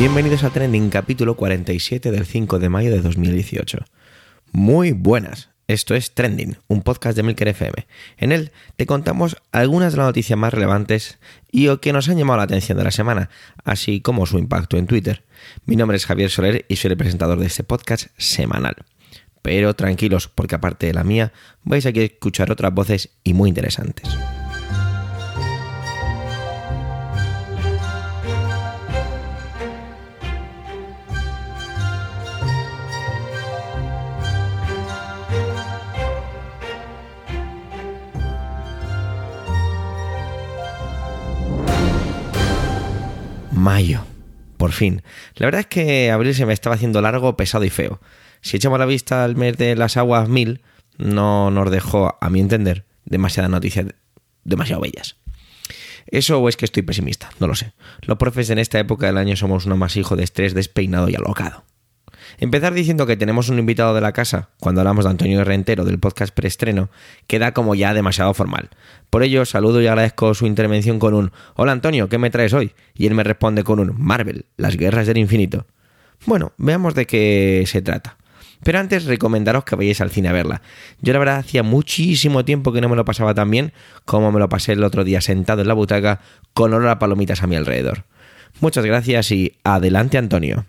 Bienvenidos a Trending capítulo 47 del 5 de mayo de 2018. Muy buenas, esto es Trending, un podcast de Milker FM. En él te contamos algunas de las noticias más relevantes y o que nos han llamado la atención de la semana, así como su impacto en Twitter. Mi nombre es Javier Soler y soy el presentador de este podcast semanal. Pero tranquilos, porque aparte de la mía, vais a escuchar otras voces y muy interesantes. Mayo. Por fin. La verdad es que abril se me estaba haciendo largo, pesado y feo. Si echamos la vista al mes de las aguas mil, no nos dejó, a mi entender, demasiadas noticias demasiado bellas. Eso o es que estoy pesimista, no lo sé. Los profes en esta época del año somos uno más hijo de estrés despeinado y alocado. Empezar diciendo que tenemos un invitado de la casa, cuando hablamos de Antonio Rentero del podcast preestreno, queda como ya demasiado formal. Por ello, saludo y agradezco su intervención con un Hola Antonio, ¿qué me traes hoy? Y él me responde con un Marvel, las guerras del infinito. Bueno, veamos de qué se trata. Pero antes recomendaros que vayáis al cine a verla. Yo la verdad hacía muchísimo tiempo que no me lo pasaba tan bien como me lo pasé el otro día sentado en la butaca con olor a palomitas a mi alrededor. Muchas gracias y adelante Antonio.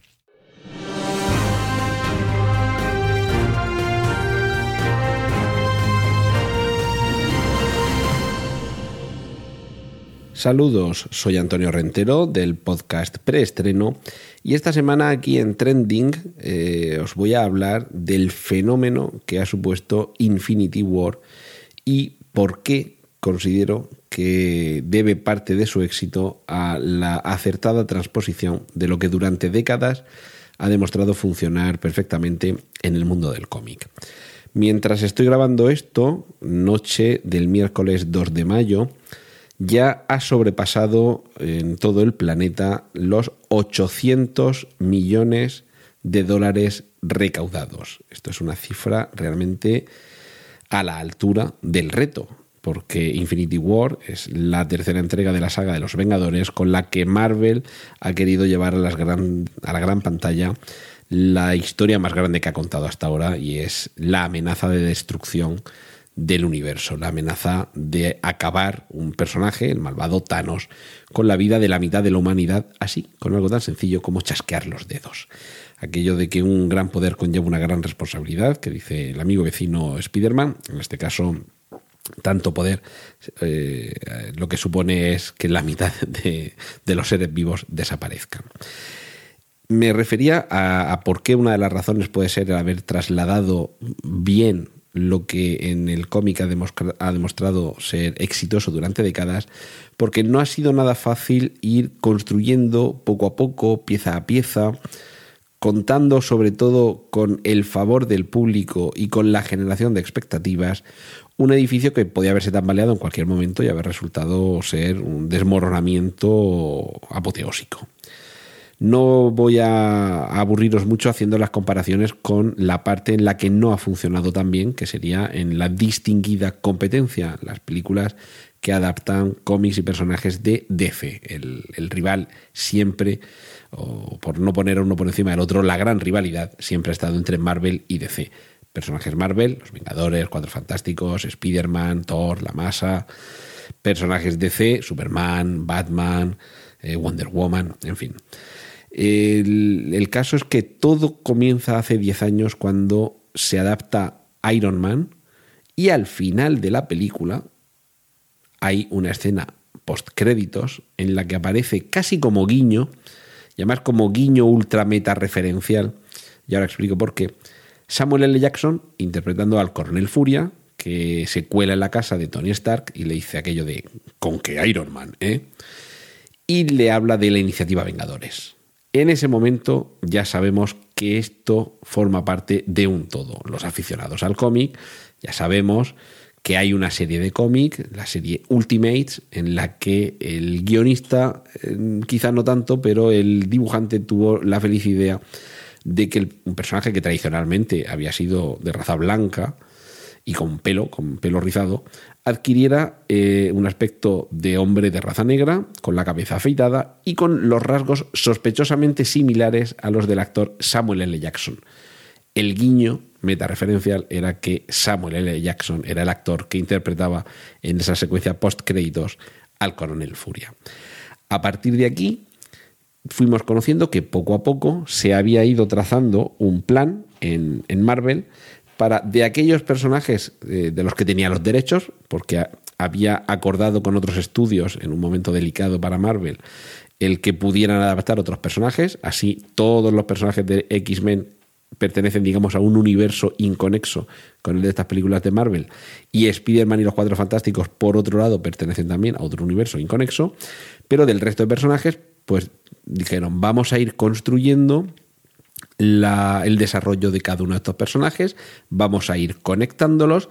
Saludos, soy Antonio Rentero del podcast Preestreno y esta semana aquí en Trending eh, os voy a hablar del fenómeno que ha supuesto Infinity War y por qué considero que debe parte de su éxito a la acertada transposición de lo que durante décadas ha demostrado funcionar perfectamente en el mundo del cómic. Mientras estoy grabando esto, noche del miércoles 2 de mayo, ya ha sobrepasado en todo el planeta los 800 millones de dólares recaudados. Esto es una cifra realmente a la altura del reto, porque Infinity War es la tercera entrega de la saga de los Vengadores con la que Marvel ha querido llevar a, las gran, a la gran pantalla la historia más grande que ha contado hasta ahora y es la amenaza de destrucción del universo, la amenaza de acabar un personaje, el malvado Thanos, con la vida de la mitad de la humanidad, así, con algo tan sencillo como chasquear los dedos. Aquello de que un gran poder conlleva una gran responsabilidad, que dice el amigo vecino Spider-Man, en este caso tanto poder, eh, lo que supone es que la mitad de, los seres vivos desaparezcan. Me refería a, a, por qué una de las razones puede ser haber trasladado bien lo que en el cómic ha, demostrado ser exitoso durante décadas, porque no ha sido nada fácil ir construyendo poco a poco, pieza a pieza, contando sobre todo con el favor del público y con la generación de expectativas, un edificio que podía haberse tambaleado en cualquier momento y haber resultado ser un desmoronamiento apoteósico. No voy a aburriros mucho haciendo las comparaciones con la parte en la que no ha funcionado tan bien, que sería en la distinguida competencia, las películas que adaptan cómics y personajes de DC, el, rival siempre, o por no poner uno por encima del otro, la gran rivalidad siempre ha estado entre Marvel y DC. Personajes Marvel, los Vengadores, Cuatro Fantásticos, Spider-Man, Thor, La Masa. Personajes DC, Superman, Batman, eh, Wonder Woman, en fin. El, caso es que todo comienza hace 10 años cuando se adapta Iron Man y al final de la película hay una escena post créditos en la que aparece casi como guiño, y además como guiño ultra meta referencial, y ahora explico por qué. Samuel L. Jackson interpretando al Coronel Furia, que se cuela en la casa de Tony Stark y le dice aquello de con que Iron Man, ¿eh? Y le habla de la iniciativa Vengadores. En ese momento ya sabemos que esto forma parte de un todo. Los aficionados al cómic ya sabemos que hay una serie de cómic, la serie Ultimates, en la que el guionista, eh, quizá no tanto, pero el dibujante tuvo la feliz idea de que un personaje que tradicionalmente había sido de raza blanca y con pelo, con pelo rizado, adquiriera eh, un aspecto de hombre de raza negra, con la cabeza afeitada y con los rasgos sospechosamente similares a los del actor Samuel L. Jackson. El guiño metareferencial era que Samuel L. Jackson era el actor que interpretaba en esa secuencia post-créditos al coronel Furia. A partir de aquí, fuimos conociendo que poco a poco se había ido trazando un plan en, en Marvel para de aquellos personajes eh, de los que tenía los derechos, porque había acordado con otros estudios en un momento delicado para Marvel el que pudieran adaptar otros personajes, así todos los personajes de X-Men pertenecen, digamos, a un universo inconexo con el de estas películas de Marvel, y Spider-Man y los Cuatro Fantásticos, por otro lado, pertenecen también a otro universo inconexo, pero del resto de personajes, pues dijeron, vamos a ir construyendo el desarrollo de cada uno de estos personajes, vamos a ir conectándolos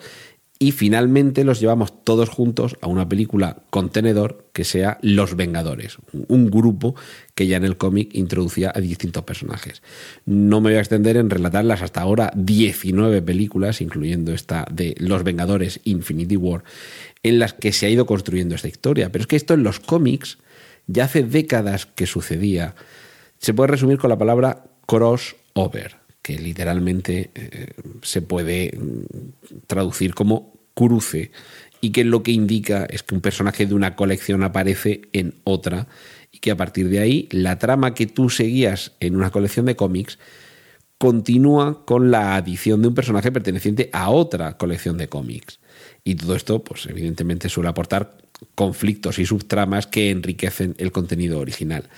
y finalmente los llevamos todos juntos a una película contenedor que sea Los Vengadores, un grupo que ya en el cómic introducía a distintos personajes. No me voy a extender en relatar las hasta ahora 19 películas, incluyendo esta de Los Vengadores Infinity War, en las que se ha ido construyendo esta historia. Pero es que esto en los cómics ya hace décadas que sucedía. Se puede resumir con la palabra crossover, que literalmente eh, se puede mm, traducir como cruce, y que lo que indica es que un personaje de una colección aparece en otra, y que a partir de ahí la trama que tú seguías en una colección de cómics continúa con la adición de un personaje perteneciente a otra colección de cómics. Y todo esto, pues evidentemente suele aportar conflictos y subtramas que enriquecen el contenido original.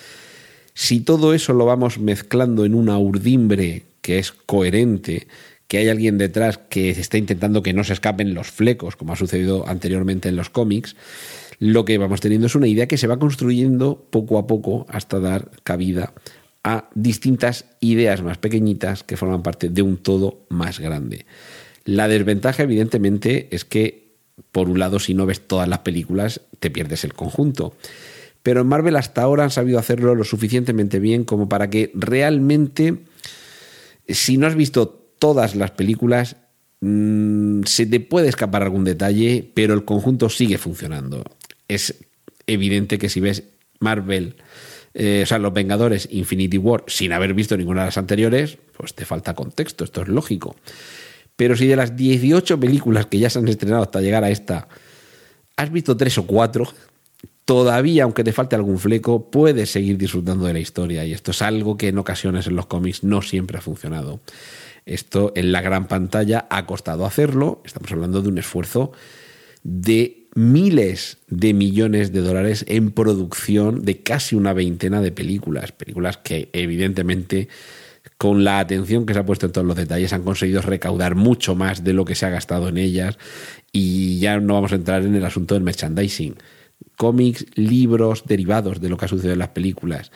Si todo eso lo vamos mezclando en una urdimbre que es coherente, que hay alguien detrás que está intentando que no se escapen los flecos, como ha sucedido anteriormente en los cómics, lo que vamos teniendo es una idea que se va construyendo poco a poco hasta dar cabida a distintas ideas más pequeñitas que forman parte de un todo más grande. La desventaja, evidentemente, es que, por un lado, si no ves todas las películas, te pierdes el conjunto. Pero en Marvel hasta ahora han sabido hacerlo lo suficientemente bien como para que realmente, si no has visto todas las películas, mm, se te puede escapar algún detalle, pero el conjunto sigue funcionando. Es evidente que si ves Marvel, eh, o sea, Los Vengadores, Infinity War, sin haber visto ninguna de las anteriores, pues te falta contexto, esto es lógico. Pero si de las 18 películas que ya se han estrenado hasta llegar a esta, has visto tres o cuatro, todavía, aunque te falte algún fleco, puedes seguir disfrutando de la historia. Y esto es algo que en ocasiones en los cómics no siempre ha funcionado. Esto en la gran pantalla ha costado hacerlo. Estamos hablando de un esfuerzo de miles de millones de dólares en producción de casi una veintena de películas. Películas que evidentemente con la atención que se ha puesto en todos los detalles han conseguido recaudar mucho más de lo que se ha gastado en ellas y ya no vamos a entrar en el asunto del merchandising cómics, libros derivados de lo que ha sucedido en las películas.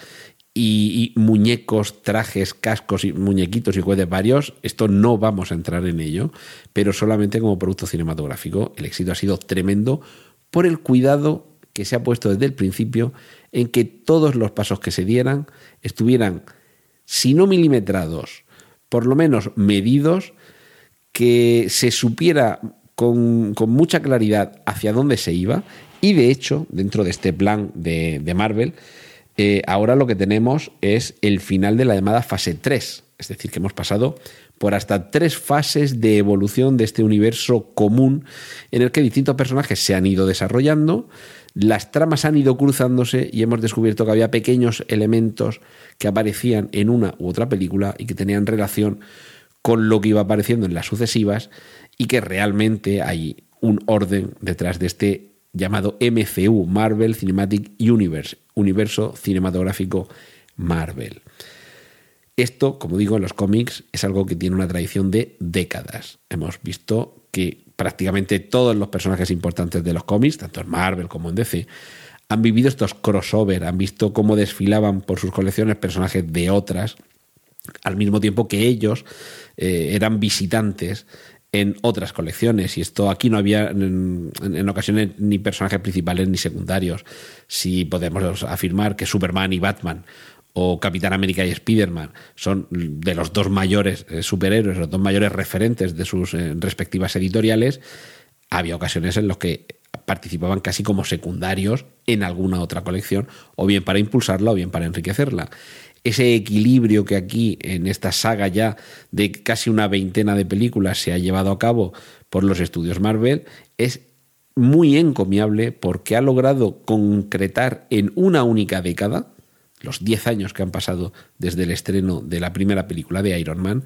Y, muñecos, trajes, cascos y muñequitos y juguetes varios, esto no vamos a entrar en ello, pero solamente como producto cinematográfico. El éxito ha sido tremendo por el cuidado que se ha puesto desde el principio en que todos los pasos que se dieran estuvieran, si no milimetrados, por lo menos medidos, que se supiera con, con mucha claridad hacia dónde se iba y de hecho, dentro de este plan de, Marvel, eh, ahora lo que tenemos es el final de la llamada fase 3. Es decir, que hemos pasado por hasta tres fases de evolución de este universo común en el que distintos personajes se han ido desarrollando, las tramas han ido cruzándose y hemos descubierto que había pequeños elementos que aparecían en una u otra película y que tenían relación con lo que iba apareciendo en las sucesivas y que realmente hay un orden detrás de este llamado MCU, Marvel Cinematic Universe, universo cinematográfico Marvel. Esto, como digo, en los cómics es algo que tiene una tradición de décadas. Hemos visto que prácticamente todos los personajes importantes de los cómics, tanto en Marvel como en DC, han vivido estos crossover, han visto cómo desfilaban por sus colecciones personajes de otras, al mismo tiempo que ellos eh, eran visitantes en otras colecciones. Y esto aquí no había en, ocasiones ni personajes principales ni secundarios. Si podemos afirmar que Superman y Batman o Capitán América y Spider-Man son de los dos mayores eh, superhéroes, los dos mayores referentes de sus eh, respectivas editoriales, había ocasiones en las que participaban casi como secundarios en alguna otra colección, o bien para impulsarla o bien para enriquecerla. Ese equilibrio que aquí en esta saga ya de casi una veintena de películas se ha llevado a cabo por los estudios Marvel es muy encomiable porque ha logrado concretar en una única década, los 10 años que han pasado desde el estreno de la primera película de Iron Man,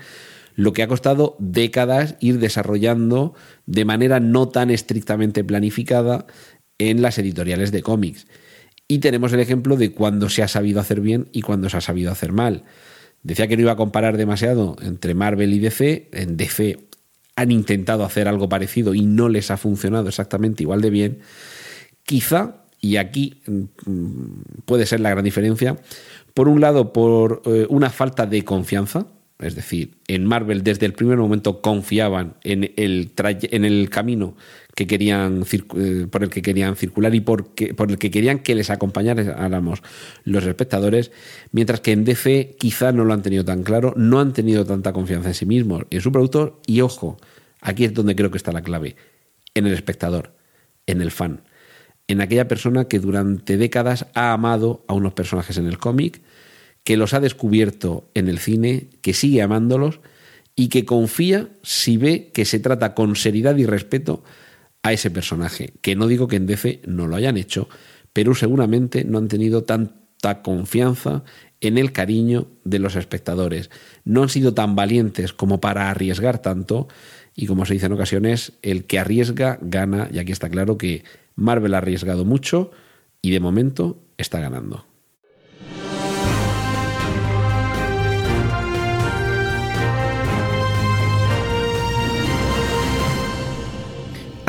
lo que ha costado décadas ir desarrollando de manera no tan estrictamente planificada en las editoriales de cómics. Y tenemos el ejemplo de cuando se ha sabido hacer bien y cuando se ha sabido hacer mal. Decía que no iba a comparar demasiado entre Marvel y DC. En DC han intentado hacer algo parecido y no les ha funcionado exactamente igual de bien. Quizá, y aquí mm, puede ser la gran diferencia, por un lado por eh, una falta de confianza, es decir, en Marvel desde el primer momento confiaban en el, en el camino que querían eh, por el que querían circular y por, por el que querían que les acompañáramos los espectadores, mientras que en DC quizá no lo han tenido tan claro, no han tenido tanta confianza en sí mismos, en su producto y ojo, aquí es donde creo que está la clave, en el espectador, en el fan, en aquella persona que durante décadas ha amado a unos personajes en el cómic, que los ha descubierto en el cine, que sigue amándolos y que confía si ve que se trata con seriedad y respeto a ese personaje. Que no digo que en DC no lo hayan hecho, pero seguramente no han tenido tanta confianza en el cariño de los espectadores. No han sido tan valientes como para arriesgar tanto y como se dice en ocasiones, el que arriesga gana y aquí está claro que Marvel ha arriesgado mucho y de momento está ganando.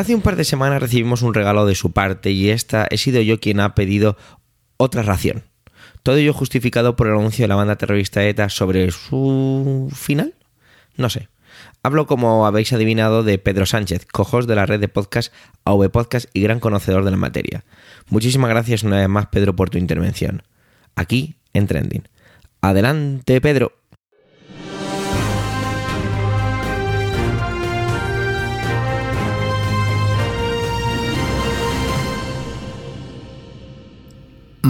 Hace un par de semanas recibimos un regalo de su parte y esta he sido yo quien ha pedido otra ración. Todo ello justificado por el anuncio de la banda terrorista ETA sobre su final. No sé. Hablo, como habéis adivinado, de Pedro Sánchez, cojos de la red de podcast AV Podcast y gran conocedor de la materia. Muchísimas gracias una vez más, Pedro, por tu intervención. Aquí en Trending. Adelante, Pedro.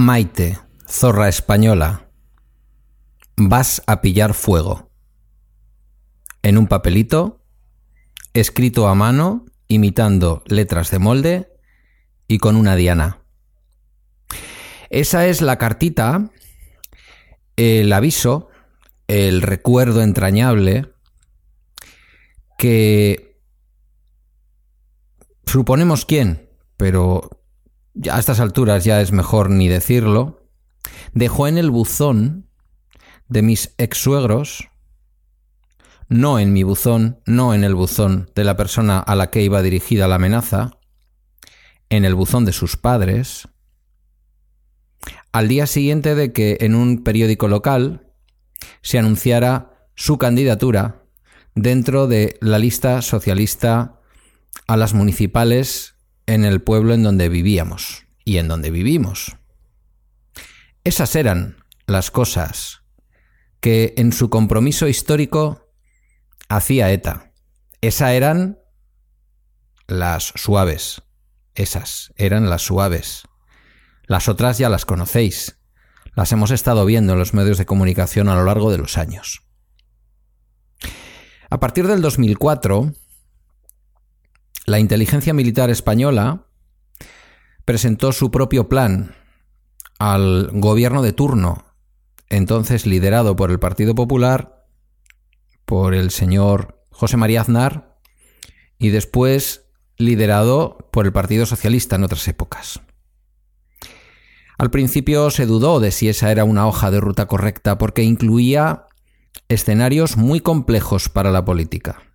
Maite, zorra española, vas a pillar fuego. En un papelito, escrito a mano, imitando letras de molde y con una diana. Esa es la cartita, el aviso, el recuerdo entrañable que suponemos quién, pero a estas alturas ya es mejor ni decirlo, dejó en el buzón de mis ex suegros, no en mi buzón, no en el buzón de la persona a la que iba dirigida la amenaza, en el buzón de sus padres, al día siguiente de que en un periódico local se anunciara su candidatura dentro de la lista socialista a las municipales en el pueblo en donde vivíamos y en donde vivimos. Esas eran las cosas que en su compromiso histórico hacía ETA. Esas eran las suaves. Esas eran las suaves. Las otras ya las conocéis. Las hemos estado viendo en los medios de comunicación a lo largo de los años. A partir del 2004, la inteligencia militar española presentó su propio plan al gobierno de turno, entonces liderado por el Partido Popular, por el señor José María Aznar, y después liderado por el Partido Socialista en otras épocas. Al principio se dudó de si esa era una hoja de ruta correcta porque incluía escenarios muy complejos para la política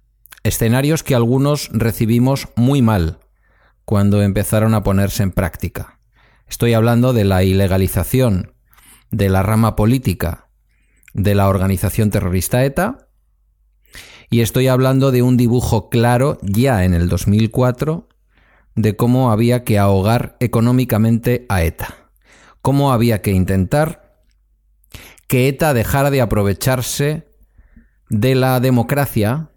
escenarios que algunos recibimos muy mal cuando empezaron a ponerse en práctica. Estoy hablando de la ilegalización de la rama política de la organización terrorista ETA y estoy hablando de un dibujo claro ya en el 2004 de cómo había que ahogar económicamente a ETA, cómo había que intentar que ETA dejara de aprovecharse de la democracia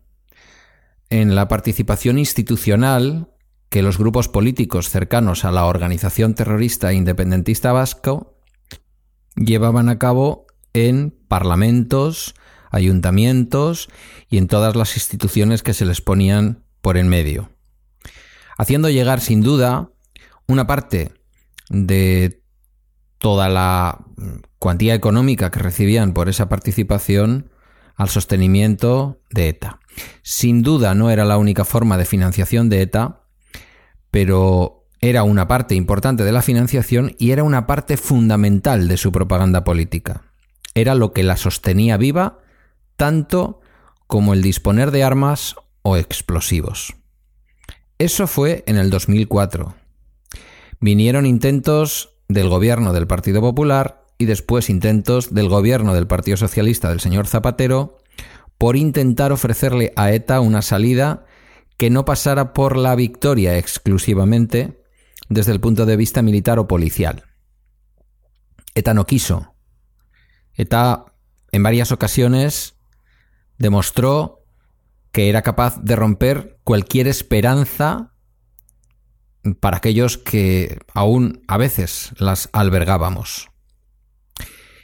en la participación institucional que los grupos políticos cercanos a la organización terrorista independentista vasco llevaban a cabo en parlamentos, ayuntamientos y en todas las instituciones que se les ponían por en medio, haciendo llegar sin duda una parte de toda la cuantía económica que recibían por esa participación al sostenimiento de ETA. Sin duda no era la única forma de financiación de ETA, pero era una parte importante de la financiación y era una parte fundamental de su propaganda política. Era lo que la sostenía viva tanto como el disponer de armas o explosivos. Eso fue en el 2004. Vinieron intentos del gobierno del Partido Popular y después intentos del gobierno del Partido Socialista del señor Zapatero por intentar ofrecerle a ETA una salida que no pasara por la victoria exclusivamente desde el punto de vista militar o policial. ETA no quiso. ETA en varias ocasiones demostró que era capaz de romper cualquier esperanza para aquellos que aún a veces las albergábamos.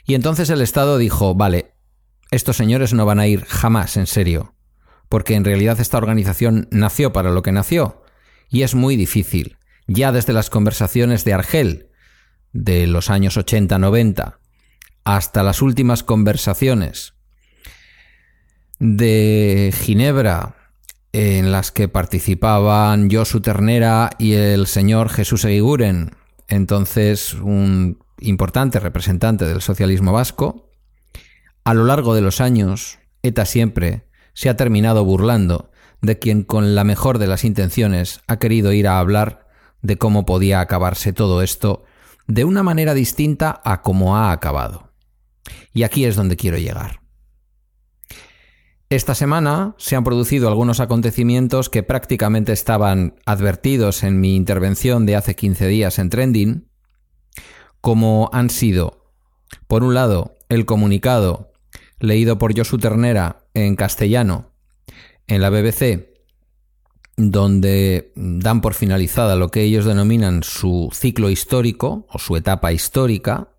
Y entonces el Estado dijo, vale, estos señores no van a ir jamás en serio, porque en realidad esta organización nació para lo que nació, y es muy difícil. Ya desde las conversaciones de Argel, de los años 80-90, hasta las últimas conversaciones de Ginebra, en las que participaban Josu Ternera y el señor Jesús Eguiguren, entonces un importante representante del socialismo vasco, a lo largo de los años, ETA siempre se ha terminado burlando de quien con la mejor de las intenciones ha querido ir a hablar de cómo podía acabarse todo esto de una manera distinta a cómo ha acabado. Y aquí es donde quiero llegar. Esta semana se han producido algunos acontecimientos que prácticamente estaban advertidos en mi intervención de hace 15 días en Trending, como han sido, por un lado, el comunicado leído por Josu Ternera en castellano en la BBC, donde dan por finalizada lo que ellos denominan su ciclo histórico o su etapa histórica,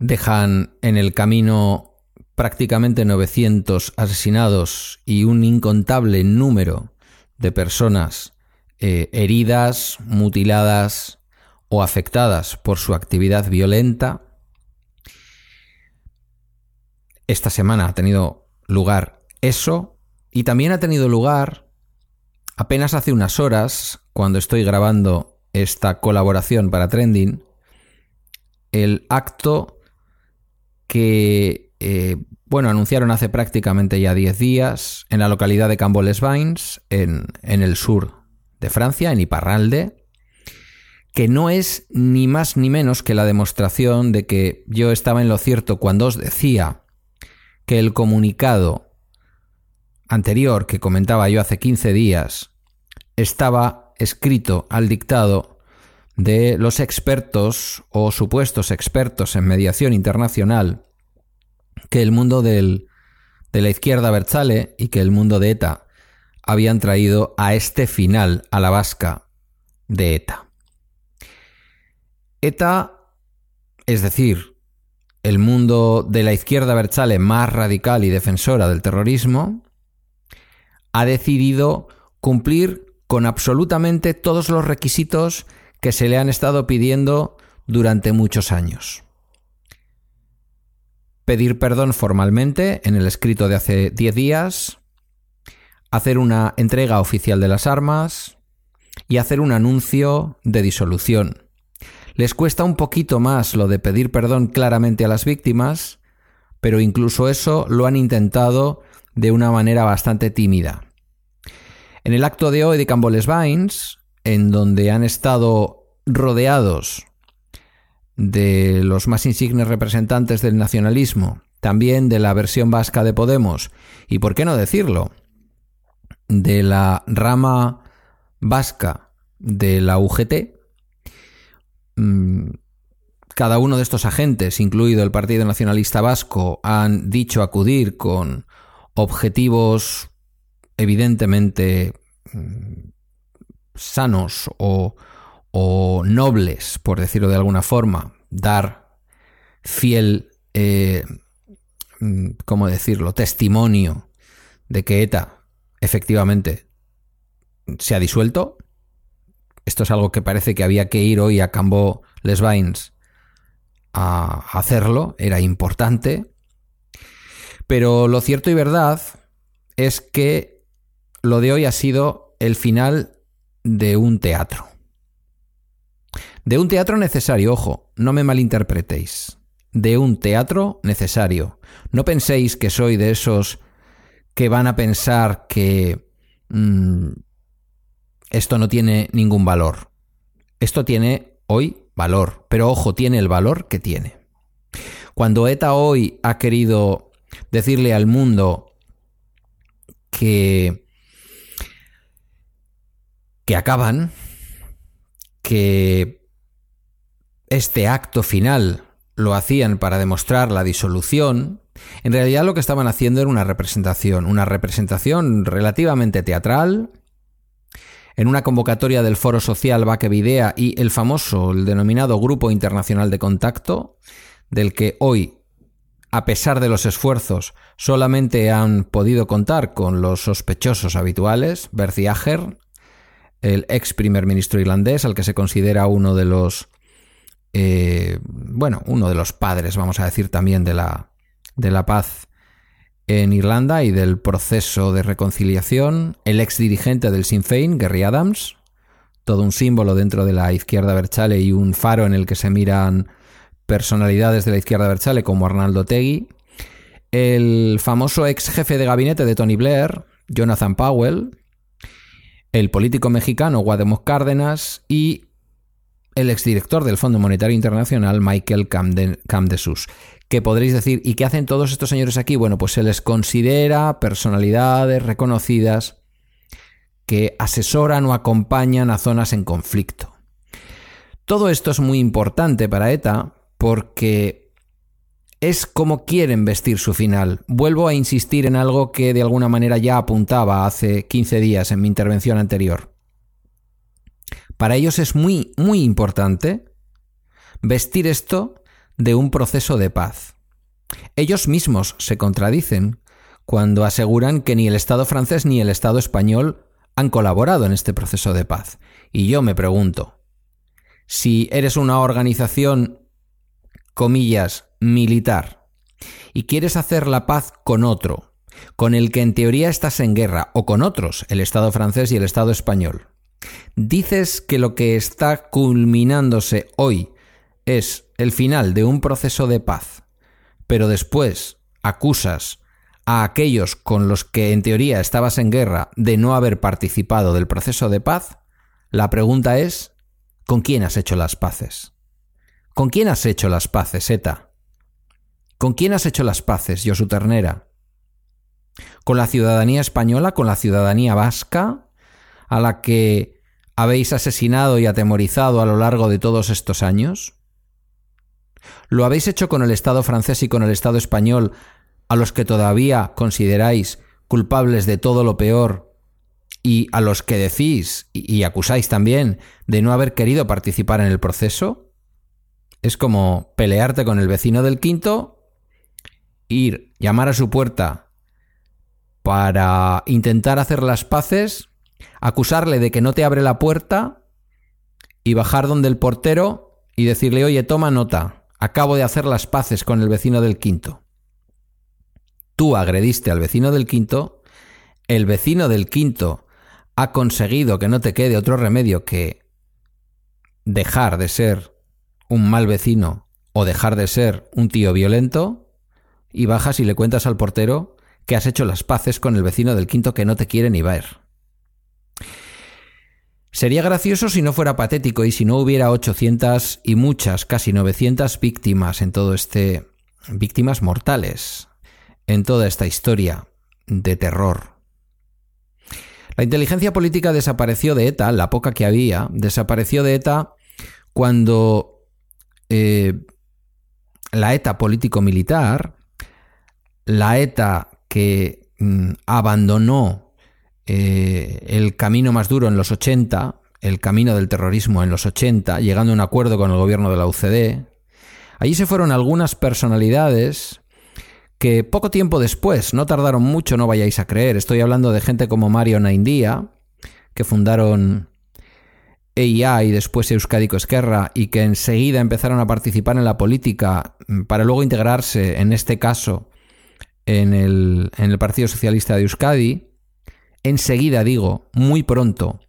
dejan en el camino prácticamente 900 asesinados y un incontable número de personas eh, heridas, mutiladas o afectadas por su actividad violenta. Esta semana ha tenido lugar eso y también ha tenido lugar apenas hace unas horas, cuando estoy grabando esta colaboración para Trending, el acto que eh, bueno, anunciaron hace prácticamente ya 10 días en la localidad de Camboles-Vines, en, en el sur de Francia, en Iparralde, que no es ni más ni menos que la demostración de que yo estaba en lo cierto cuando os decía que el comunicado anterior que comentaba yo hace 15 días estaba escrito al dictado de los expertos o supuestos expertos en mediación internacional que el mundo de la izquierda Berzale y que el mundo de ETA habían traído a este final, a la vasca de ETA. ETA, es decir, el mundo de la izquierda Berzale más radical y defensora del terrorismo, ha decidido cumplir con absolutamente todos los requisitos que se le han estado pidiendo durante muchos años pedir perdón formalmente en el escrito de hace 10 días, hacer una entrega oficial de las armas y hacer un anuncio de disolución. Les cuesta un poquito más lo de pedir perdón claramente a las víctimas, pero incluso eso lo han intentado de una manera bastante tímida. En el acto de hoy de Camboles Vines, en donde han estado rodeados de los más insignes representantes del nacionalismo, también de la versión vasca de Podemos, y por qué no decirlo, de la rama vasca de la UGT, cada uno de estos agentes, incluido el Partido Nacionalista Vasco, han dicho acudir con objetivos evidentemente mm, sanos o, nobles, por decirlo de alguna forma, dar fiel, eh, mm, ¿cómo decirlo?, testimonio de que ETA efectivamente se ha disuelto. Esto es algo que parece que había que ir hoy a Cambo Les Vines a hacerlo, era importante. Pero lo cierto y verdad es que lo de hoy ha sido el final de un teatro. De un teatro necesario, ojo, no me malinterpretéis. De un teatro necesario. No penséis que soy de esos que van a pensar que mm, esto no tiene ningún valor. Esto tiene hoy valor, pero ojo, tiene el valor que tiene. Cuando ETA hoy ha querido decirle al mundo que que acaban, que este acto final lo hacían para demostrar la disolución, en realidad lo que estaban haciendo era una representación, una representación relativamente teatral, en una convocatoria del Foro Social Baquevidea y el famoso, el denominado Grupo Internacional de Contacto, del que hoy, a pesar de los esfuerzos, solamente han podido contar con los sospechosos habituales, Bertie Ager, el ex primer ministro irlandés, al que se considera uno de los, eh, bueno, uno de los padres, vamos a decir también, de la, de la paz en Irlanda y del proceso de reconciliación, el ex dirigente del Sinn Féin, Gary Adams, todo un símbolo dentro de la izquierda Berchale y un faro en el que se miran personalidades de la izquierda Berchale como Arnaldo Tegui, el famoso ex jefe de gabinete de Tony Blair, Jonathan Powell, el político mexicano Guademos Cárdenas y el exdirector del Fondo Monetario Internacional, Michael Camdesus. ¿Qué podréis decir? ¿Y qué hacen todos estos señores aquí? Bueno, pues se les considera personalidades reconocidas que asesoran o acompañan a zonas en conflicto. Todo esto es muy importante para ETA porque es como quieren vestir su final. Vuelvo a insistir en algo que de alguna manera ya apuntaba hace 15 días en mi intervención anterior. Para ellos es muy, muy importante vestir esto de un proceso de paz. Ellos mismos se contradicen cuando aseguran que ni el Estado francés ni el Estado español han colaborado en este proceso de paz. Y yo me pregunto, si eres una organización, comillas, militar, y quieres hacer la paz con otro, con el que en teoría estás en guerra, o con otros, el Estado francés y el Estado español, dices que lo que está culminándose hoy es el final de un proceso de paz, pero después acusas a aquellos con los que en teoría estabas en guerra de no haber participado del proceso de paz, la pregunta es, ¿con quién has hecho las paces? ¿Con quién has hecho las paces, Eta? ¿Con quién has hecho las paces, Josu Ternera? ¿Con la ciudadanía española, con la ciudadanía vasca, a la que habéis asesinado y atemorizado a lo largo de todos estos años? ¿Lo habéis hecho con el Estado francés y con el Estado español, a los que todavía consideráis culpables de todo lo peor y a los que decís y, acusáis también de no haber querido participar en el proceso? Es como pelearte con el vecino del quinto, ir, llamar a su puerta para intentar hacer las paces, acusarle de que no te abre la puerta y bajar donde el portero y decirle, oye, toma nota, Acabo de hacer las paces con el vecino del quinto. Tú agrediste al vecino del quinto, el vecino del quinto ha conseguido que no te quede otro remedio que dejar de ser un mal vecino o dejar de ser un tío violento, y bajas y le cuentas al portero que has hecho las paces con el vecino del quinto que no te quiere ni ver. Sería gracioso si no fuera patético y si no hubiera 800 y muchas, casi 900 víctimas en todo este... víctimas mortales en toda esta historia de terror. La inteligencia política desapareció de ETA, la poca que había, desapareció de ETA cuando eh, la ETA político-militar, la ETA que mm, abandonó eh, el camino más duro en los 80, el camino del terrorismo en los 80, llegando a un acuerdo con el gobierno de la UCD. Allí se fueron algunas personalidades que poco tiempo después, no tardaron mucho, no vayáis a creer, estoy hablando de gente como Mario Naindía, que fundaron EIA y después Euskadico Esquerra y que enseguida empezaron a participar en la política para luego integrarse, en este caso, en el, en el Partido Socialista de Euskadi, enseguida digo, muy pronto,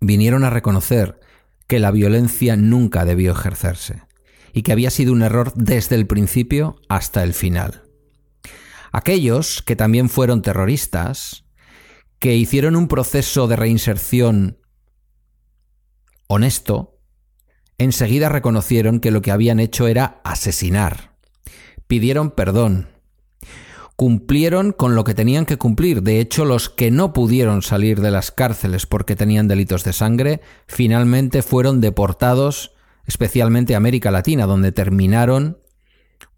vinieron a reconocer que la violencia nunca debió ejercerse y que había sido un error desde el principio hasta el final. Aquellos que también fueron terroristas, que hicieron un proceso de reinserción honesto, enseguida reconocieron que lo que habían hecho era asesinar. Pidieron perdón, cumplieron con lo que tenían que cumplir. De hecho, los que no pudieron salir de las cárceles porque tenían delitos de sangre, finalmente fueron deportados, especialmente a América Latina, donde terminaron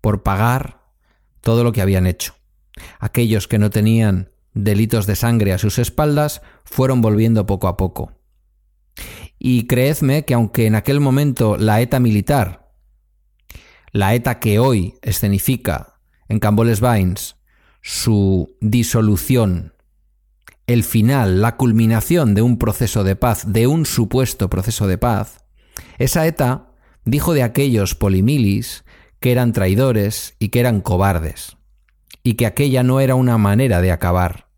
por pagar todo lo que habían hecho. Aquellos que no tenían delitos de sangre a sus espaldas fueron volviendo poco a poco. Y creedme que aunque en aquel momento la ETA militar, la ETA que hoy escenifica en Camboles Vines, su disolución, el final, la culminación de un proceso de paz, de un supuesto proceso de paz, esa ETA dijo de aquellos polimilis que eran traidores y que eran cobardes, y que aquella no era una manera de acabar,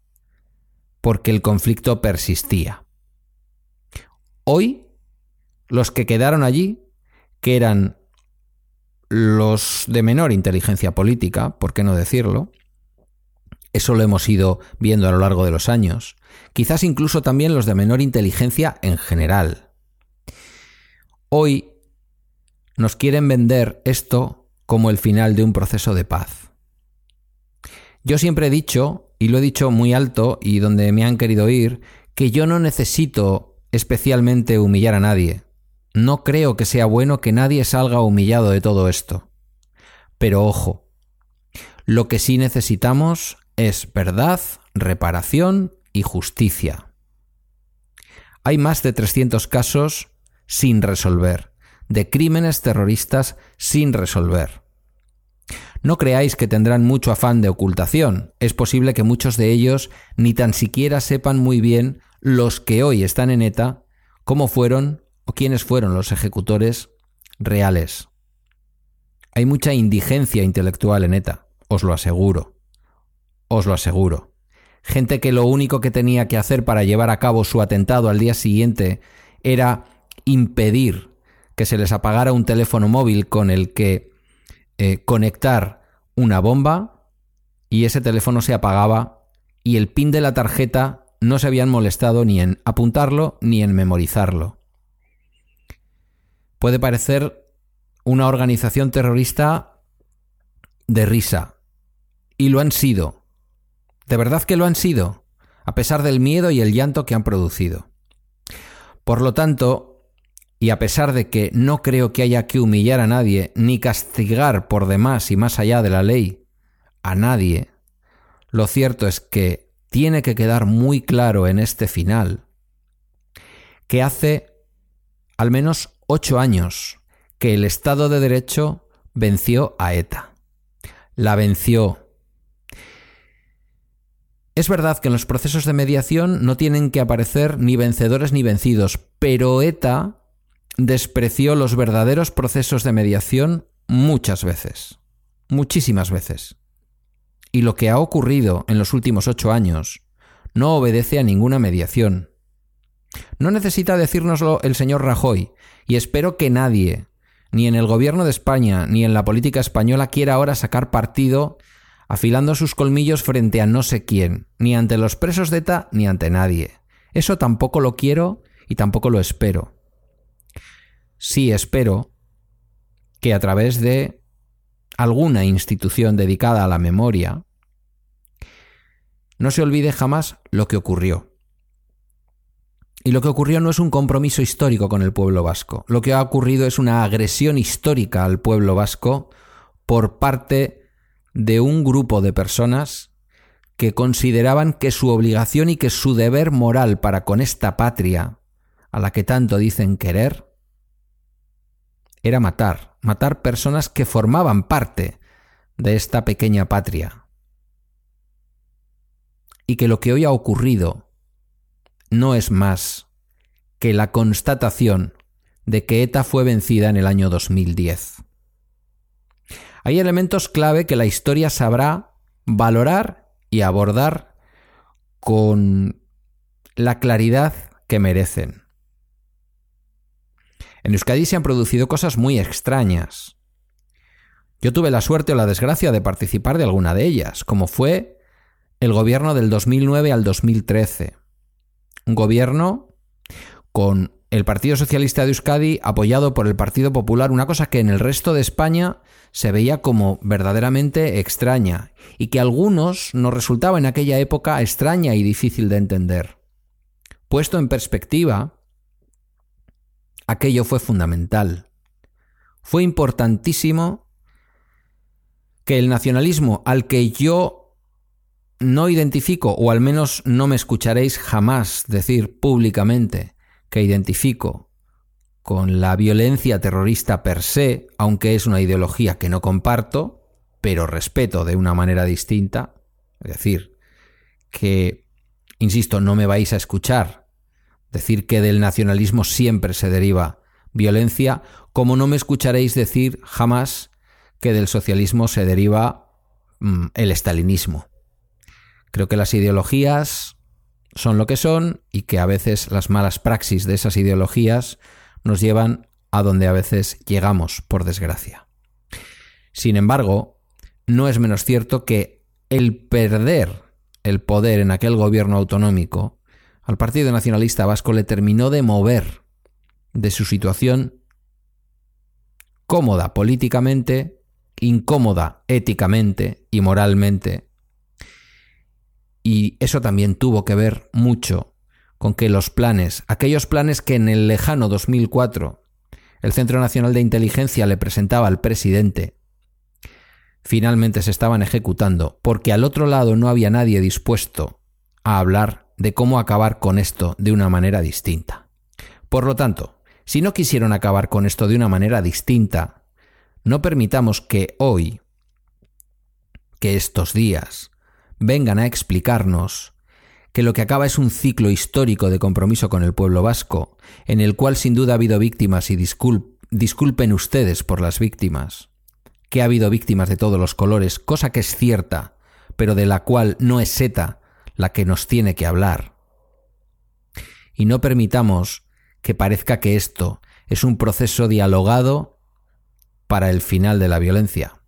porque el conflicto persistía. Hoy, los que quedaron allí, que eran los de menor inteligencia política, por qué no decirlo, eso lo hemos ido viendo a lo largo de los años. Quizás incluso también los de menor inteligencia en general. Hoy nos quieren vender esto como el final de un proceso de paz. Yo siempre he dicho, y lo he dicho muy alto y donde me han querido ir, que yo no necesito especialmente humillar a nadie. No creo que sea bueno que nadie salga humillado de todo esto. Pero ojo, lo que sí necesitamos es verdad, reparación y justicia. Hay más de 300 casos sin resolver, de crímenes terroristas sin resolver. No creáis que tendrán mucho afán de ocultación. Es posible que muchos de ellos ni tan siquiera sepan muy bien los que hoy están en ETA cómo fueron o quiénes fueron los ejecutores reales. Hay mucha indigencia intelectual en ETA, os lo aseguro os lo aseguro. Gente que lo único que tenía que hacer para llevar a cabo su atentado al día siguiente era impedir que se les apagara un teléfono móvil con el que eh, conectar una bomba y ese teléfono se apagaba y el pin de la tarjeta no se habían molestado ni en apuntarlo ni en memorizarlo. Puede parecer una organización terrorista de risa, y lo han sido, de verdad que lo han sido, a pesar del miedo y el llanto que han producido. Por lo tanto, y a pesar de que no creo que haya que humillar a nadie, ni castigar por demás y más allá de la ley a nadie, lo cierto es que tiene que quedar muy claro en este final que hace al menos ocho años que el Estado de Derecho venció a ETA. La venció es verdad que en los procesos de mediación no tienen que aparecer ni vencedores ni vencidos, pero ETA despreció los verdaderos procesos de mediación muchas veces, muchísimas veces. Y lo que ha ocurrido en los últimos ocho años no obedece a ninguna mediación. No necesita decírnoslo el señor Rajoy, y espero que nadie, ni en el gobierno de España, ni en la política española, quiera ahora sacar partido afilando sus colmillos frente a no sé quién, ni ante los presos de ETA ni ante nadie. Eso tampoco lo quiero y tampoco lo espero. Sí espero que a través de alguna institución dedicada a la memoria, no se olvide jamás lo que ocurrió. Y lo que ocurrió no es un compromiso histórico con el pueblo vasco. Lo que ha ocurrido es una agresión histórica al pueblo vasco por parte de un grupo de personas que consideraban que su obligación y que su deber moral para con esta patria, a la que tanto dicen querer, era matar, matar personas que formaban parte de esta pequeña patria. Y que lo que hoy ha ocurrido no es más que la constatación de que ETA fue vencida en el año 2010. Hay elementos clave que la historia sabrá valorar y abordar con la claridad que merecen. En Euskadi se han producido cosas muy extrañas. Yo tuve la suerte o la desgracia de participar de alguna de ellas, como fue el gobierno del 2009 al 2013. Un gobierno con el Partido Socialista de Euskadi apoyado por el Partido Popular, una cosa que en el resto de España se veía como verdaderamente extraña y que a algunos nos resultaba en aquella época extraña y difícil de entender. Puesto en perspectiva, aquello fue fundamental. Fue importantísimo que el nacionalismo al que yo no identifico, o al menos no me escucharéis jamás decir públicamente que identifico con la violencia terrorista per se, aunque es una ideología que no comparto, pero respeto de una manera distinta, es decir, que, insisto, no me vais a escuchar decir que del nacionalismo siempre se deriva violencia, como no me escucharéis decir jamás que del socialismo se deriva mm, el estalinismo. Creo que las ideologías son lo que son y que a veces las malas praxis de esas ideologías nos llevan a donde a veces llegamos, por desgracia. Sin embargo, no es menos cierto que el perder el poder en aquel gobierno autonómico al Partido Nacionalista Vasco le terminó de mover de su situación cómoda políticamente, incómoda éticamente y moralmente. Y eso también tuvo que ver mucho con que los planes, aquellos planes que en el lejano 2004 el Centro Nacional de Inteligencia le presentaba al presidente, finalmente se estaban ejecutando, porque al otro lado no había nadie dispuesto a hablar de cómo acabar con esto de una manera distinta. Por lo tanto, si no quisieron acabar con esto de una manera distinta, no permitamos que hoy, que estos días, vengan a explicarnos que lo que acaba es un ciclo histórico de compromiso con el pueblo vasco, en el cual sin duda ha habido víctimas y disculpen ustedes por las víctimas, que ha habido víctimas de todos los colores, cosa que es cierta, pero de la cual no es seta la que nos tiene que hablar. Y no permitamos que parezca que esto es un proceso dialogado para el final de la violencia.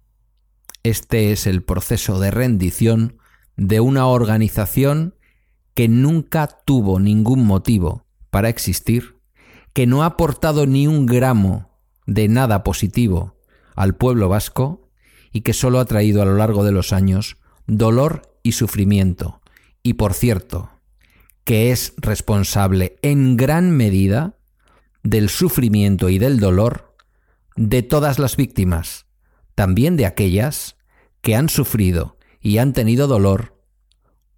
Este es el proceso de rendición de una organización que nunca tuvo ningún motivo para existir, que no ha aportado ni un gramo de nada positivo al pueblo vasco y que solo ha traído a lo largo de los años dolor y sufrimiento, y por cierto, que es responsable en gran medida del sufrimiento y del dolor de todas las víctimas, también de aquellas que han sufrido y han tenido dolor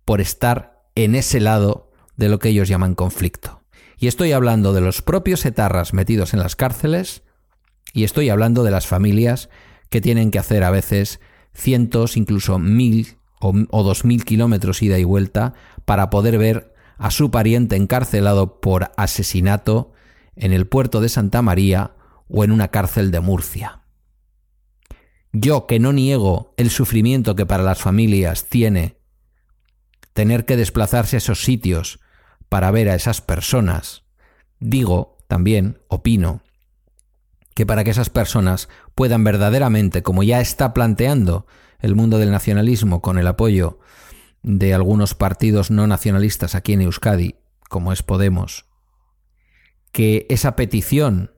por estar en ese lado de lo que ellos llaman conflicto. Y estoy hablando de los propios etarras metidos en las cárceles y estoy hablando de las familias que tienen que hacer a veces cientos, incluso mil o, dos mil kilómetros ida y vuelta para poder ver a su pariente encarcelado por asesinato en el puerto de Santa María o en una cárcel de Murcia. Yo que no niego el sufrimiento que para las familias tiene tener que desplazarse a esos sitios para ver a esas personas, digo también, opino, que para que esas personas puedan verdaderamente, como ya está planteando el mundo del nacionalismo con el apoyo de algunos partidos no nacionalistas aquí en Euskadi, como es Podemos, que esa petición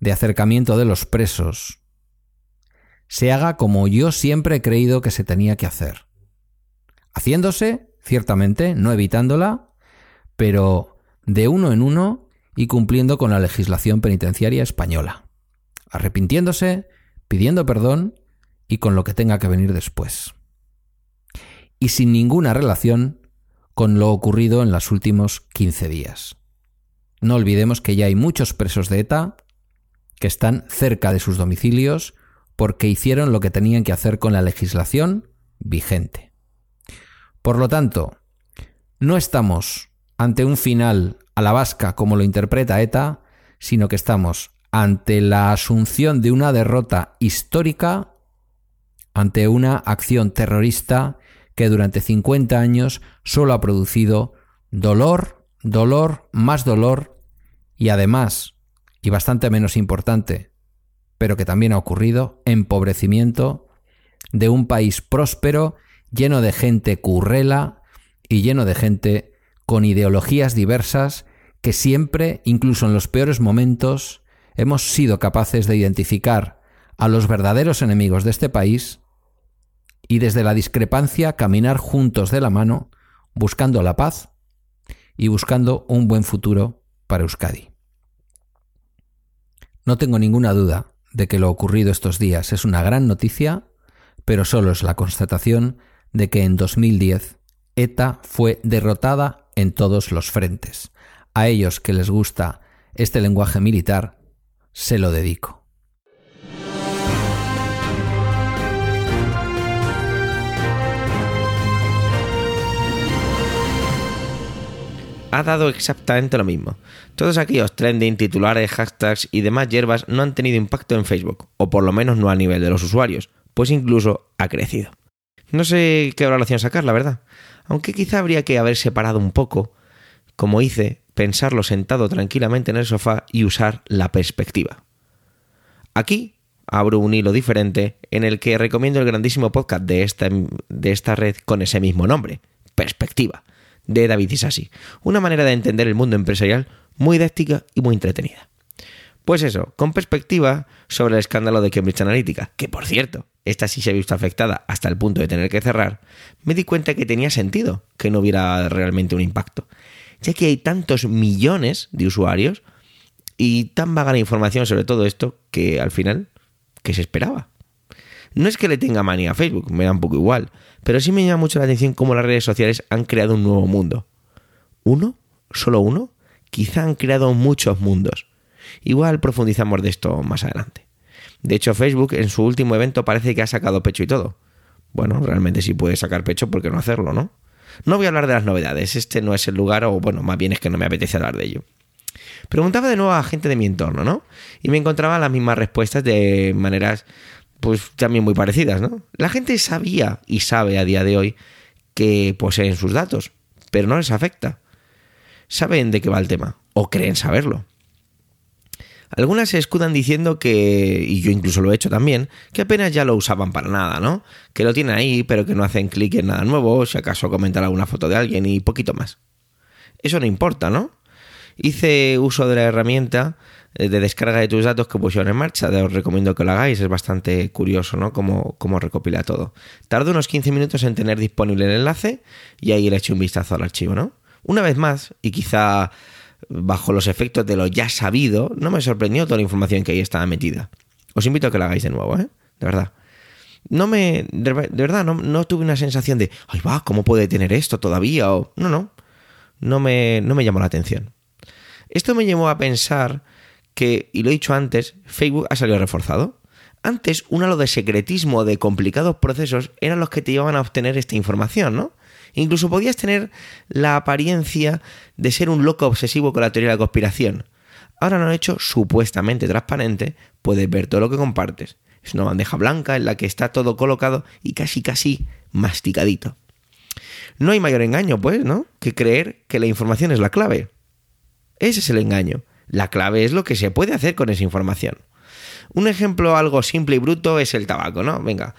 de acercamiento de los presos se haga como yo siempre he creído que se tenía que hacer. Haciéndose, ciertamente, no evitándola, pero de uno en uno y cumpliendo con la legislación penitenciaria española. Arrepintiéndose, pidiendo perdón y con lo que tenga que venir después. Y sin ninguna relación con lo ocurrido en los últimos 15 días. no olvidemos que ya hay muchos presos de ETA que están cerca de sus domicilios porque hicieron lo que tenían que hacer con la legislación vigente. Por lo tanto, no estamos ante un final a la vasca como lo interpreta ETA, sino que estamos ante la asunción de una derrota histórica, ante una acción terrorista que durante 50 años solo ha producido dolor, dolor, más dolor y además, y bastante menos importante, pero que también ha ocurrido, empobrecimiento de un país próspero, lleno de gente currela y lleno de gente con ideologías diversas que siempre, incluso en los peores momentos, hemos sido capaces de identificar a los verdaderos enemigos de este país y desde la discrepancia caminar juntos de la mano, buscando la paz y buscando un buen futuro para Euskadi. No tengo ninguna duda de que lo ocurrido estos días es una gran noticia, pero solo es la constatación de que en 2010 ETA fue derrotada en todos los frentes. A ellos que les gusta este lenguaje militar, se lo dedico. Ha dado exactamente lo mismo. Todos aquellos trending, titulares, hashtags y demás hierbas no han tenido impacto en Facebook, o por lo menos no a nivel de los usuarios, pues incluso ha crecido. No sé qué valoración sacar, la verdad. Aunque quizá habría que haber separado un poco, como hice, pensarlo sentado tranquilamente en el sofá y usar la perspectiva. Aquí abro un hilo diferente en el que recomiendo el grandísimo podcast de esta, de esta red con ese mismo nombre, Perspectiva de David Isasi. Una manera de entender el mundo empresarial muy didáctica y muy entretenida. Pues eso, con perspectiva sobre el escándalo de Cambridge Analytica, que por cierto, esta sí se ha visto afectada hasta el punto de tener que cerrar, me di cuenta que tenía sentido que no hubiera realmente un impacto, ya que hay tantos millones de usuarios y tan vaga la información sobre todo esto que al final, ¿qué se esperaba? No es que le tenga manía a Facebook, me da un poco igual, pero sí me llama mucho la atención cómo las redes sociales han creado un nuevo mundo. ¿Uno? ¿Solo uno? Quizá han creado muchos mundos. Igual profundizamos de esto más adelante. De hecho, Facebook en su último evento parece que ha sacado pecho y todo. Bueno, realmente sí puede sacar pecho, ¿por qué no hacerlo, no? No voy a hablar de las novedades, este no es el lugar, o bueno, más bien es que no me apetece hablar de ello. Preguntaba de nuevo a gente de mi entorno, ¿no? Y me encontraba las mismas respuestas de maneras pues también muy parecidas, ¿no? La gente sabía y sabe a día de hoy que poseen sus datos, pero no les afecta. Saben de qué va el tema, o creen saberlo. Algunas se escudan diciendo que, y yo incluso lo he hecho también, que apenas ya lo usaban para nada, ¿no? Que lo tienen ahí, pero que no hacen clic en nada nuevo, si acaso comentar alguna foto de alguien y poquito más. Eso no importa, ¿no? Hice uso de la herramienta de descarga de tus datos que pusieron en marcha. Os recomiendo que lo hagáis, es bastante curioso, ¿no? Cómo, recopila todo. Tardo unos 15 minutos en tener disponible el enlace y ahí le echo un vistazo al archivo, ¿no? Una vez más, y quizá bajo los efectos de lo ya sabido, no me sorprendió toda la información que ahí estaba metida. Os invito a que lo hagáis de nuevo, ¿eh? De verdad. No me. De, verdad, no, no, tuve una sensación de. Ay, va, ¿cómo puede tener esto todavía? O. No, no. No me, no me llamó la atención. Esto me llevó a pensar que, y lo he dicho antes, Facebook ha salido reforzado. Antes, un halo de secretismo, de complicados procesos, eran los que te llevaban a obtener esta información, ¿no? Incluso podías tener la apariencia de ser un loco obsesivo con la teoría de la conspiración. Ahora lo han hecho supuestamente transparente, puedes ver todo lo que compartes. Es una bandeja blanca en la que está todo colocado y casi casi masticadito. No hay mayor engaño, pues, ¿no? Que creer que la información es la clave. Ese es el engaño. La clave es lo que se puede hacer con esa información. Un ejemplo algo simple y bruto es el tabaco, ¿no? Venga,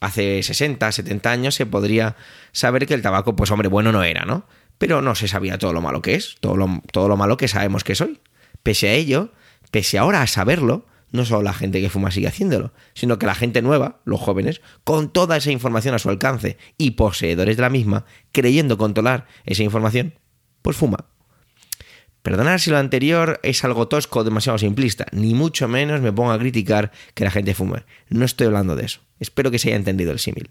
hace 60, 70 años se podría saber que el tabaco, pues hombre, bueno no era, ¿no? Pero no se sabía todo lo malo que es, todo lo, todo lo malo que sabemos que es hoy. Pese a ello, pese ahora a saberlo, no solo la gente que fuma sigue haciéndolo, sino que la gente nueva, los jóvenes, con toda esa información a su alcance y poseedores de la misma, creyendo controlar esa información, pues fuma. Perdonar si lo anterior es algo tosco o demasiado simplista, ni mucho menos me pongo a criticar que la gente fume. No estoy hablando de eso. Espero que se haya entendido el símil.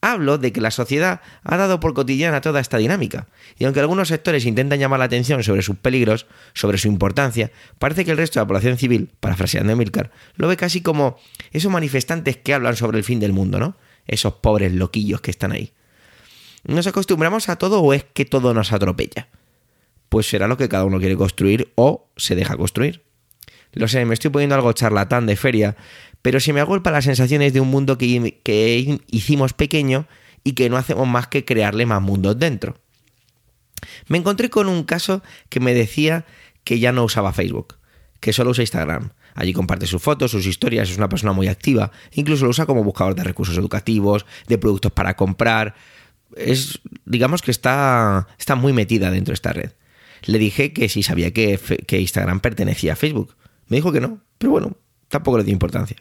Hablo de que la sociedad ha dado por cotidiana toda esta dinámica, y aunque algunos sectores intentan llamar la atención sobre sus peligros, sobre su importancia, parece que el resto de la población civil, parafraseando a lo ve casi como esos manifestantes que hablan sobre el fin del mundo, ¿no? Esos pobres loquillos que están ahí. ¿Nos acostumbramos a todo o es que todo nos atropella? Pues será lo que cada uno quiere construir o se deja construir. Lo sé, me estoy poniendo algo charlatán de feria, pero se me agolpa las sensaciones de un mundo que, hicimos pequeño y que no hacemos más que crearle más mundos dentro. Me encontré con un caso que me decía que ya no usaba Facebook, que solo usa Instagram. Allí comparte sus fotos, sus historias, es una persona muy activa, incluso lo usa como buscador de recursos educativos, de productos para comprar. Es, digamos que está, está muy metida dentro de esta red. Le dije que sí sabía que, que Instagram pertenecía a Facebook. Me dijo que no, pero bueno, tampoco le dio importancia.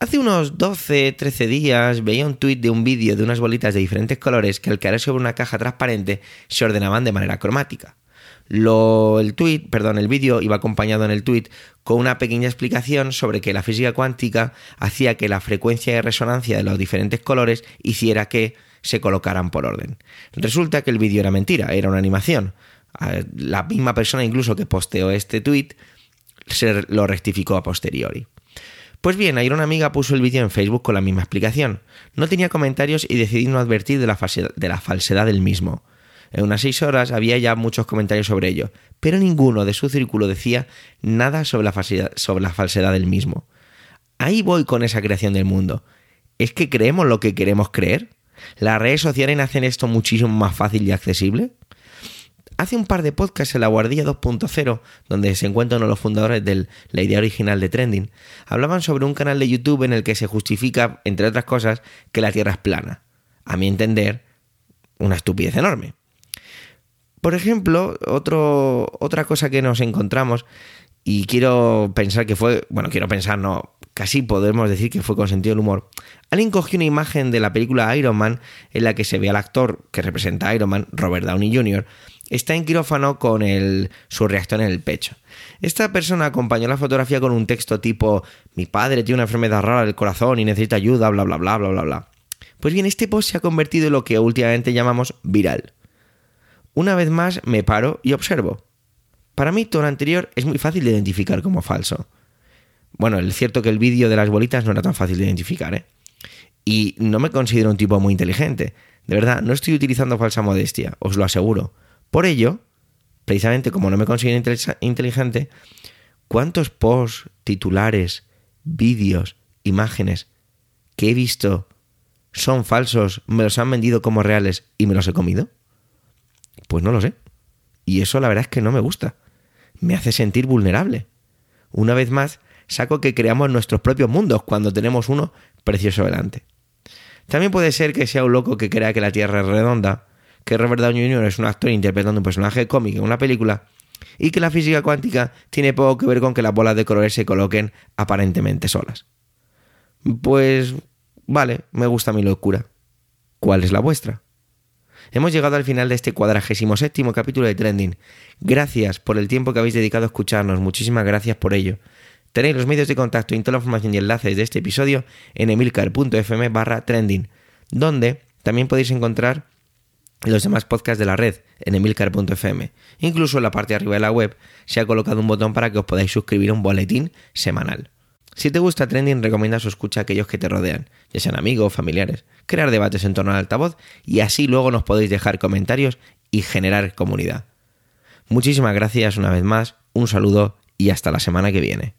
Hace unos 12, 13 días veía un tuit de un vídeo de unas bolitas de diferentes colores que al caer sobre una caja transparente se ordenaban de manera cromática. Lo, el tweet, perdón, el vídeo iba acompañado en el tweet con una pequeña explicación sobre que la física cuántica hacía que la frecuencia de resonancia de los diferentes colores hiciera que se colocaran por orden. Resulta que el vídeo era mentira, era una animación. La misma persona incluso que posteó este tweet se lo rectificó a posteriori. Pues bien, ayer una amiga puso el vídeo en Facebook con la misma explicación. No tenía comentarios y decidí no advertir de la, de la falsedad del mismo. En unas seis horas había ya muchos comentarios sobre ello, pero ninguno de su círculo decía nada sobre la, falsedad, sobre la falsedad del mismo. Ahí voy con esa creación del mundo. ¿Es que creemos lo que queremos creer? ¿Las redes sociales hacen esto muchísimo más fácil y accesible? Hace un par de podcasts en la Guardilla 2.0, donde se encuentran uno de los fundadores de la idea original de Trending, hablaban sobre un canal de YouTube en el que se justifica, entre otras cosas, que la Tierra es plana. A mi entender, una estupidez enorme. Por ejemplo, otra cosa que nos encontramos, y quiero pensar que fue, bueno, quiero pensar, no, casi podemos decir que fue con sentido del humor. Alguien cogió una imagen de la película Iron Man en la que se ve al actor que representa a Iron Man, Robert Downey Jr., está en quirófano con su reactor en el pecho. Esta persona acompañó la fotografía con un texto tipo mi padre tiene una enfermedad rara del corazón y necesita ayuda, bla bla bla bla bla bla. Pues bien, este post se ha convertido en lo que últimamente llamamos viral. Una vez más me paro y observo. Para mí todo lo anterior es muy fácil de identificar como falso. Bueno, es cierto que el vídeo de las bolitas no era tan fácil de identificar, ¿eh? Y no me considero un tipo muy inteligente. De verdad, no estoy utilizando falsa modestia, os lo aseguro. Por ello, precisamente como no me considero inteligente, ¿cuántos posts, titulares, vídeos, imágenes que he visto son falsos, me los han vendido como reales y me los he comido? Pues no lo sé. Y eso la verdad es que no me gusta. Me hace sentir vulnerable. Una vez más, saco que creamos nuestros propios mundos cuando tenemos uno precioso delante. También puede ser que sea un loco que crea que la Tierra es redonda que Robert Downey Jr. es un actor interpretando un personaje cómico en una película y que la física cuántica tiene poco que ver con que las bolas de colores se coloquen aparentemente solas. Pues vale, me gusta mi locura. ¿Cuál es la vuestra? Hemos llegado al final de este cuadragésimo séptimo capítulo de Trending. Gracias por el tiempo que habéis dedicado a escucharnos, muchísimas gracias por ello. Tenéis los medios de contacto y toda la información y enlaces de este episodio en emilcar.fm barra trending, donde también podéis encontrar los demás podcasts de la red en emilcar.fm. Incluso en la parte de arriba de la web se ha colocado un botón para que os podáis suscribir a un boletín semanal. Si te gusta Trending, recomienda su escucha a aquellos que te rodean, ya sean amigos o familiares, crear debates en torno al altavoz y así luego nos podéis dejar comentarios y generar comunidad. Muchísimas gracias una vez más, un saludo y hasta la semana que viene.